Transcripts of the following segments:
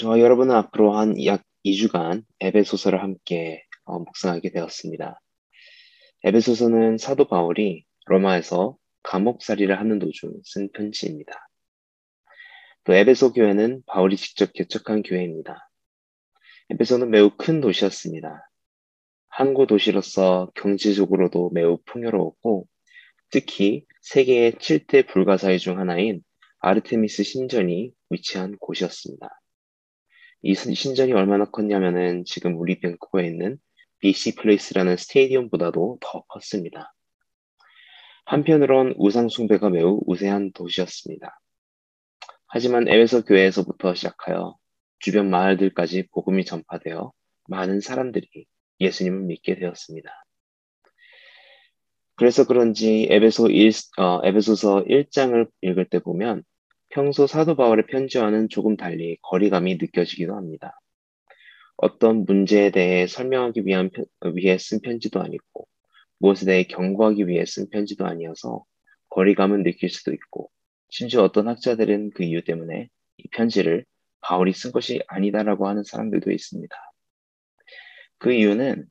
저와 여러분은 앞으로 한 약 2주간 에베소서를 함께 어, 묵상하게 되었습니다. 에베소서는 사도 바울이 로마에서 감옥살이를 하는 도중 쓴 편지입니다. 또 에베소 교회는 바울이 직접 개척한 교회입니다. 에베소는 매우 큰 도시였습니다. 항구 도시로서 경제적으로도 매우 풍요로웠고 특히 세계의 7대 불가사의 중 하나인 아르테미스 신전이 위치한 곳이었습니다. 이 신전이 얼마나 컸냐면은 지금 우리 밴쿠버에 있는 BC 플레이스라는 스테디움보다도 더 컸습니다. 한편으론 우상숭배가 매우 우세한 도시였습니다. 하지만 에베소 교회에서부터 시작하여 주변 마을들까지 복음이 전파되어 많은 사람들이 예수님을 믿게 되었습니다. 그래서 그런지 에베소 1, 어, 에베소서 1장을 읽을 때 보면 평소 사도 바울의 편지와는 조금 달리 거리감이 느껴지기도 합니다. 어떤 문제에 대해 설명하기 위한, 위해 쓴 편지도 아니고, 무엇에 대해 경고하기 위해 쓴 편지도 아니어서 거리감은 느낄 수도 있고, 심지어 어떤 학자들은 그 이유 때문에 이 편지를 바울이 쓴 것이 아니다라고 하는 사람들도 있습니다. 그 이유는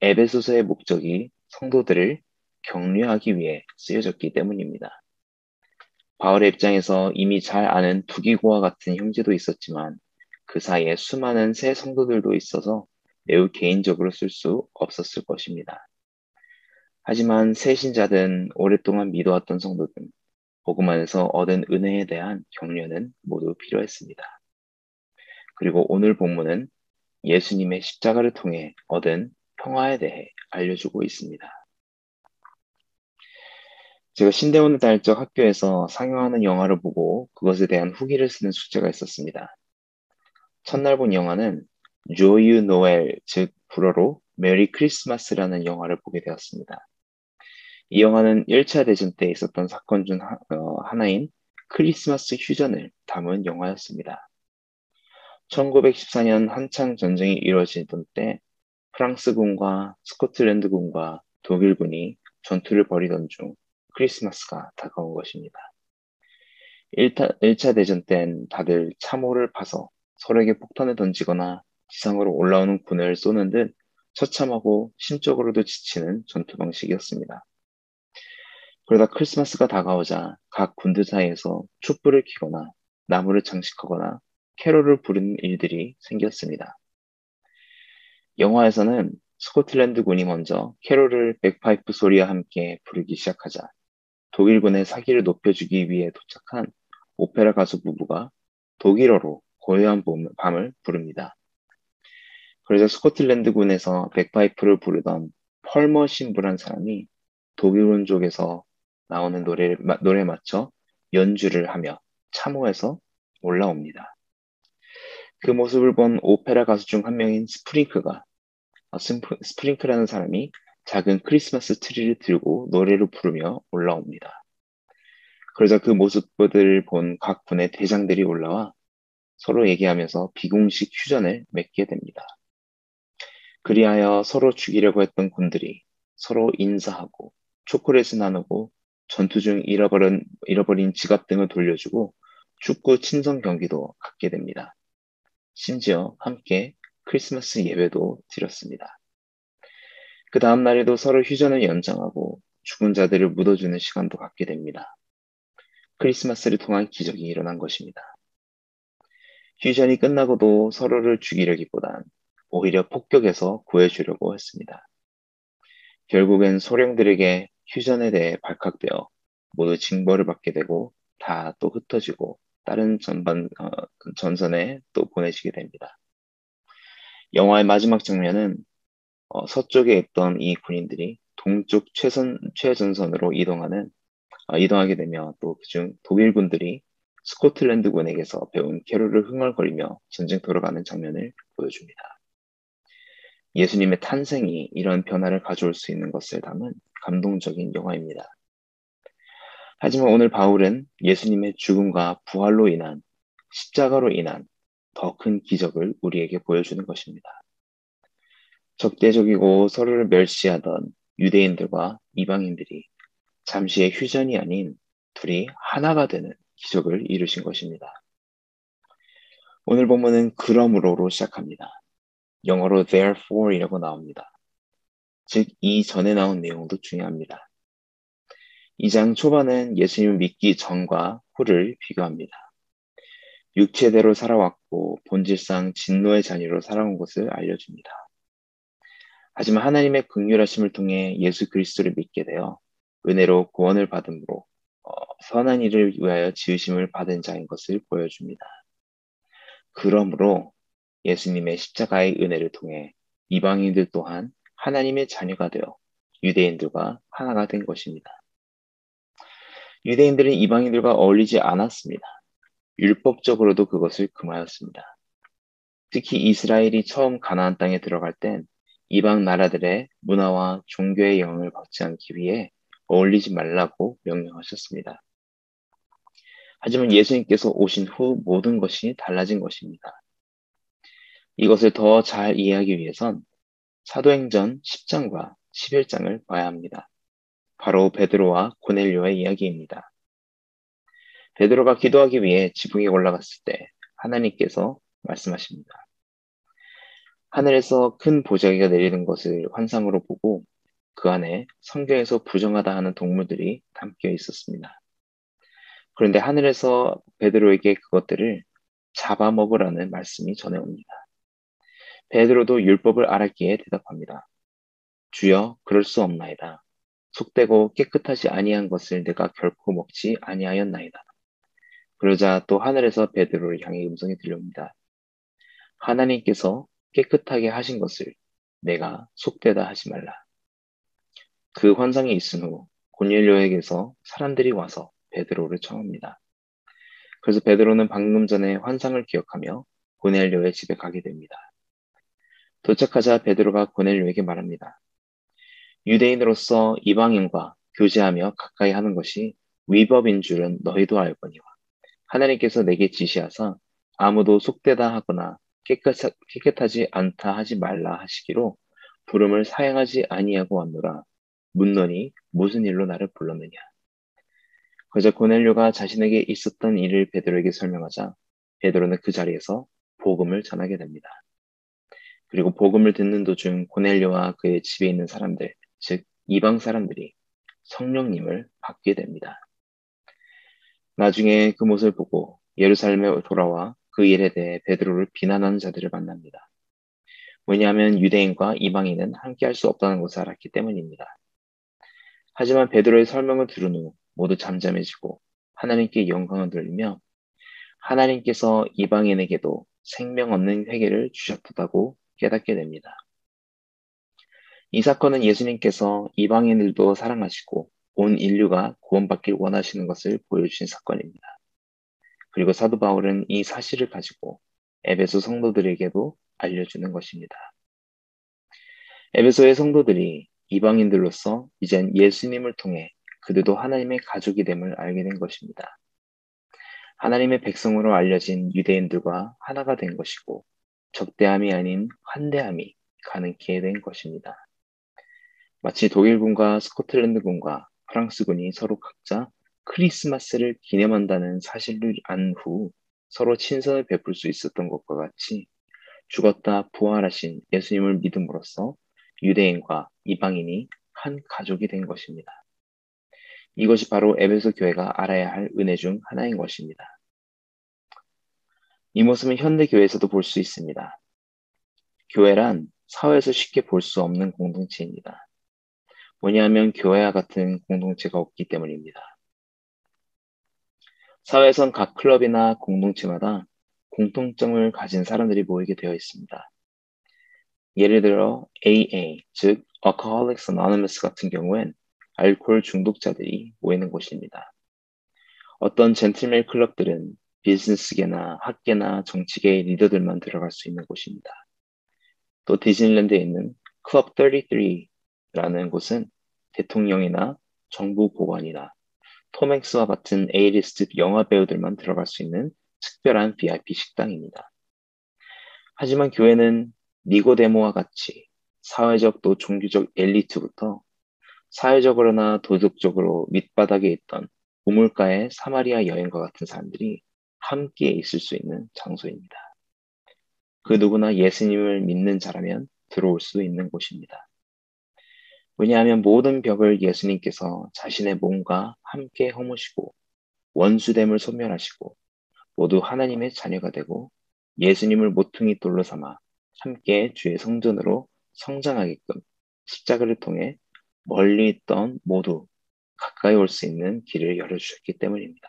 에베소서의 목적이 성도들을 격려하기 위해 쓰여졌기 때문입니다. 바울의 입장에서 이미 잘 아는 두기고와 같은 형제도 있었지만 그 사이에 수많은 새 성도들도 있어서 매우 개인적으로 쓸 수 없었을 것입니다. 하지만 새 신자든 오랫동안 믿어왔던 성도든 복음 안에서 얻은 은혜에 대한 격려는 모두 필요했습니다. 그리고 오늘 본문은 예수님의 십자가를 통해 얻은 평화에 대해 알려주고 있습니다. 제가 신대원을 다닐 적 학교에서 상영하는 영화를 보고 그것에 대한 후기를 쓰는 숙제가 있었습니다. 첫날 본 영화는 조유 노엘, 즉 불어로 메리 크리스마스라는 영화를 보게 되었습니다. 이 영화는 1차 대전 때 있었던 사건 중 어, 하나인 크리스마스 휴전을 담은 영화였습니다. 1914년 한창 전쟁이 이루어지던 때 프랑스군과 스코틀랜드군과 독일군이 전투를 벌이던 중 크리스마스가 다가온 것입니다. 1차, 1차 대전 땐 다들 참호를 파서 서로에게 폭탄을 던지거나 지상으로 올라오는 군을 쏘는 듯 처참하고 심적으로도 지치는 전투 방식이었습니다. 그러다 크리스마스가 다가오자 각 군들 사이에서 촛불을 켜거나 나무를 장식하거나 캐롤을 부르는 일들이 생겼습니다. 영화에서는 스코틀랜드 군이 먼저 캐롤을 백파이프 소리와 함께 부르기 시작하자 독일군의 사기를 높여주기 위해 도착한 오페라 가수 부부가 독일어로 고요한 밤을 부릅니다. 그러자 스코틀랜드군에서 백파이프를 부르던 팔머 신부란 사람이 독일군 쪽에서 나오는 노래를, 노래에 맞춰 연주를 하며 참호에서 올라옵니다. 그 모습을 본 오페라 가수 중 한 명인 스프링크가 어, 스프링크라는 사람이 작은 크리스마스 트리를 들고 노래를 부르며 올라옵니다. 그러자 그 모습들을 본 각 군의 대장들이 올라와 서로 얘기하면서 비공식 휴전을 맺게 됩니다. 그리하여 서로 죽이려고 했던 군들이 서로 인사하고 초콜릿을 나누고 전투 중 잃어버린, 잃어버린 지갑 등을 돌려주고 축구 친선 경기도 갖게 됩니다. 심지어 함께 크리스마스 예배도 드렸습니다. 그 다음 날에도 서로 휴전을 연장하고 죽은 자들을 묻어주는 시간도 갖게 됩니다. 크리스마스를 통한 기적이 일어난 것입니다. 휴전이 끝나고도 서로를 죽이려기보단 오히려 폭격해서 구해주려고 했습니다. 결국엔 소령들에게 휴전에 대해 발칵되어 모두 징벌을 받게 되고 다 또 흩어지고 다른 전반 어, 전선에 또 보내시게 됩니다. 영화의 마지막 장면은 어, 서쪽에 있던 이 군인들이 동쪽 최선 최전선으로 이동하는 어, 이동하게 되며 또 그중 독일군들이 스코틀랜드군에게서 배운 캐롤을 흥얼거리며 전쟁터로 가는 장면을 보여줍니다. 예수님의 탄생이 이런 변화를 가져올 수 있는 것을 담은 감동적인 영화입니다. 하지만 오늘 바울은 예수님의 죽음과 부활로 인한 십자가로 인한 더 큰 기적을 우리에게 보여주는 것입니다. 적대적이고 서로를 멸시하던 유대인들과 이방인들이 잠시의 휴전이 아닌 둘이 하나가 되는 기적을 이루신 것입니다. 오늘 본문은 그러므로로 시작합니다. 영어로 therefore이라고 나옵니다. 즉, 이 전에 나온 내용도 중요합니다. 이 장 초반은 예수님을 믿기 전과 후를 비교합니다. 육체대로 살아왔고 본질상 진노의 자녀로 살아온 것을 알려줍니다. 하지만 하나님의 극률하심을 통해 예수 그리스도를 믿게 되어 은혜로 구원을 받음으로 어, 선한 일을 위하여 지으심을 받은 자인 것을 보여줍니다. 그러므로 예수님의 십자가의 은혜를 통해 이방인들 또한 하나님의 자녀가 되어 유대인들과 하나가 된 것입니다. 유대인들은 이방인들과 어울리지 않았습니다. 율법적으로도 그것을 금하였습니다. 특히 이스라엘이 처음 가나안 땅에 들어갈 땐 이방 나라들의 문화와 종교의 영향을 받지 않기 위해 어울리지 말라고 명령하셨습니다. 하지만 예수님께서 오신 후 모든 것이 달라진 것입니다. 이것을 더 잘 이해하기 위해선 사도행전 10장과 11장을 봐야 합니다. 바로 베드로와 고넬료의 이야기입니다. 베드로가 기도하기 위해 지붕에 올라갔을 때 하나님께서 말씀하십니다. 하늘에서 큰 보자기가 내리는 것을 환상으로 보고 그 안에 성경에서 부정하다 하는 동물들이 담겨 있었습니다. 그런데 하늘에서 베드로에게 그것들을 잡아먹으라는 말씀이 전해옵니다. 베드로도 율법을 알았기에 대답합니다. 주여, 그럴 수 없나이다. 속되고 깨끗하지 아니한 것을 내가 결코 먹지 아니하였나이다. 그러자 또 하늘에서 베드로를 향해 음성이 들려옵니다. 하나님께서 깨끗하게 하신 것을 내가 속되다 하지 말라. 그 환상이 있은 후 고넬료에게서 사람들이 와서 베드로를 청합니다. 그래서 베드로는 방금 전에 환상을 기억하며 고넬료의 집에 가게 됩니다. 도착하자 베드로가 고넬료에게 말합니다. 유대인으로서 이방인과 교제하며 가까이 하는 것이 위법인 줄은 너희도 알거니와 하나님께서 내게 지시하사 아무도 속되다 하거나 깨끗하, 지 않다 하지 말라 하시기로 부름을 사양하지 아니하고 왔노라 묻노니 무슨 일로 나를 불렀느냐 그저 고넬료가 자신에게 있었던 일을 베드로에게 설명하자 베드로는 그 자리에서 복음을 전하게 됩니다. 그리고 복음을 듣는 도중 고넬료와 그의 집에 있는 사람들, 즉 이방 사람들이 성령님을 받게 됩니다. 나중에 그 모습을 보고 예루살렘에 돌아와 그 일에 대해 베드로를 비난하는 자들을 만납니다. 왜냐하면 유대인과 이방인은 함께 할 수 없다는 것을 알았기 때문입니다. 하지만 베드로의 설명을 들은 후 모두 잠잠해지고 하나님께 영광을 돌리며 하나님께서 이방인에게도 생명 없는 회개를 주셨다고 깨닫게 됩니다. 이 사건은 예수님께서 이방인들도 사랑하시고 온 인류가 구원받길 원하시는 것을 보여주신 사건입니다. 그리고 사도 바울은 이 사실을 가지고 에베소 성도들에게도 알려주는 것입니다. 에베소의 성도들이 이방인들로서 이젠 예수님을 통해 그들도 하나님의 가족이 됨을 알게 된 것입니다. 하나님의 백성으로 알려진 유대인들과 하나가 된 것이고 적대함이 아닌 환대함이 가능케 된 것입니다. 마치 독일군과 스코틀랜드군과 프랑스군이 서로 각자 크리스마스를 기념한다는 사실을 안 후 서로 친선을 베풀 수 있었던 것과 같이 죽었다 부활하신 예수님을 믿음으로써 유대인과 이방인이 한 가족이 된 것입니다. 이것이 바로 에베소 교회가 알아야 할 은혜 중 하나인 것입니다. 이 모습은 현대 교회에서도 볼 수 있습니다. 교회란 사회에서 쉽게 볼 수 없는 공동체입니다. 뭐냐면 교회와 같은 공동체가 없기 때문입니다. 사회에선 각 클럽이나 공동체마다 공통점을 가진 사람들이 모이게 되어 있습니다. 예를 들어 AA, 즉 Alcoholics Anonymous 같은 경우엔 알코올 중독자들이 모이는 곳입니다. 어떤 젠틀맨 클럽들은 비즈니스계나 학계나 정치계의 리더들만 들어갈 수 있는 곳입니다. 또 디즈니랜드에 있는 클럽 33라는 곳은 대통령이나 정부 고관이나 톰 행스와 같은 A리스트 영화 배우들만 들어갈 수 있는 특별한 VIP 식당입니다. 하지만 교회는 니고데모와 같이 사회적 또 종교적 엘리트부터 사회적으로나 도덕적으로 밑바닥에 있던 우물가의 사마리아 여행과 같은 사람들이 함께 있을 수 있는 장소입니다. 그 누구나 예수님을 믿는 자라면 들어올 수 있는 곳입니다. 왜냐하면 모든 벽을 예수님께서 자신의 몸과 함께 허무시고 원수됨을 소멸하시고 모두 하나님의 자녀가 되고 예수님을 모퉁이 돌로 삼아 함께 주의 성전으로 성장하게끔 십자가를 통해 멀리 있던 모두 가까이 올 수 있는 길을 열어주셨기 때문입니다.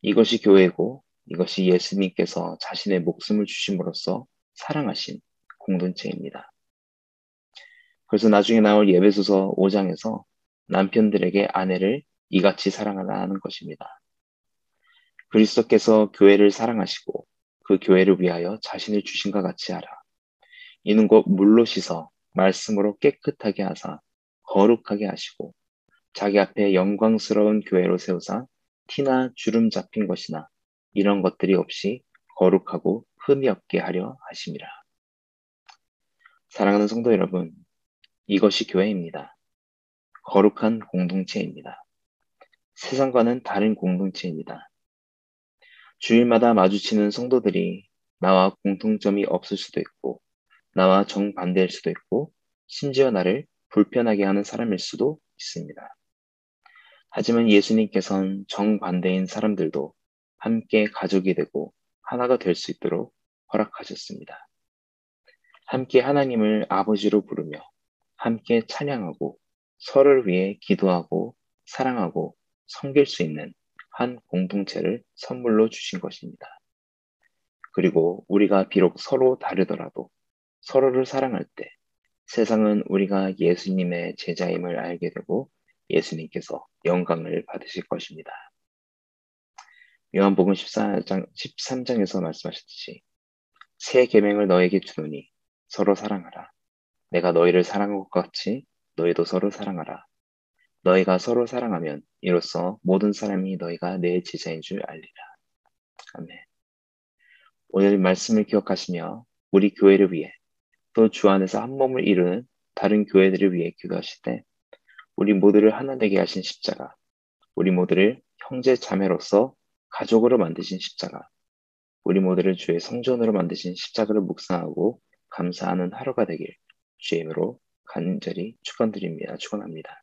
이것이 교회고 이것이 예수님께서 자신의 목숨을 주심으로써 사랑하신 공동체입니다. 그래서 나중에 나올 예배소서 5장에서 남편들에게 아내를 이같이 사랑하라는 것입니다. 그리스도께서 교회를 사랑하시고 그 교회를 위하여 자신을 주신과 같이 하라. 이는 곧 물로 씻어 말씀으로 깨끗하게 하사 거룩하게 하시고 자기 앞에 영광스러운 교회로 세우사 티나 주름 잡힌 것이나 이런 것들이 없이 거룩하고 흠이 없게 하려 하심이라. 사랑하는 성도 여러분, 이것이 교회입니다. 거룩한 공동체입니다. 세상과는 다른 공동체입니다. 주일마다 마주치는 성도들이 나와 공통점이 없을 수도 있고, 나와 정반대일 수도 있고, 심지어 나를 불편하게 하는 사람일 수도 있습니다. 하지만 예수님께서는 정반대인 사람들도 함께 가족이 되고 하나가 될 수 있도록 허락하셨습니다. 함께 하나님을 아버지로 부르며 함께 찬양하고 서로를 위해 기도하고 사랑하고 섬길 수 있는 한 공동체를 선물로 주신 것입니다. 그리고 우리가 비록 서로 다르더라도 서로를 사랑할 때 세상은 우리가 예수님의 제자임을 알게 되고 예수님께서 영광을 받으실 것입니다. 요한복음 14장, 13장에서 말씀하셨듯이 새 계명을 너에게 주노니 서로 사랑하라. 내가 너희를 사랑한 것 같이 너희도 서로 사랑하라. 너희가 서로 사랑하면 이로써 모든 사람이 너희가 내 제자인 줄 알리라. 아멘. 오늘 말씀을 기억하시며 우리 교회를 위해 또 주 안에서 한 몸을 이루는 다른 교회들을 위해 기도하실 때 우리 모두를 하나 되게 하신 십자가, 우리 모두를 형제 자매로서 가족으로 만드신 십자가, 우리 모두를 주의 성전으로 만드신 십자가를 묵상하고 감사하는 하루가 되길 주의 이름으로 간절히 축원드립니다. 축원합니다.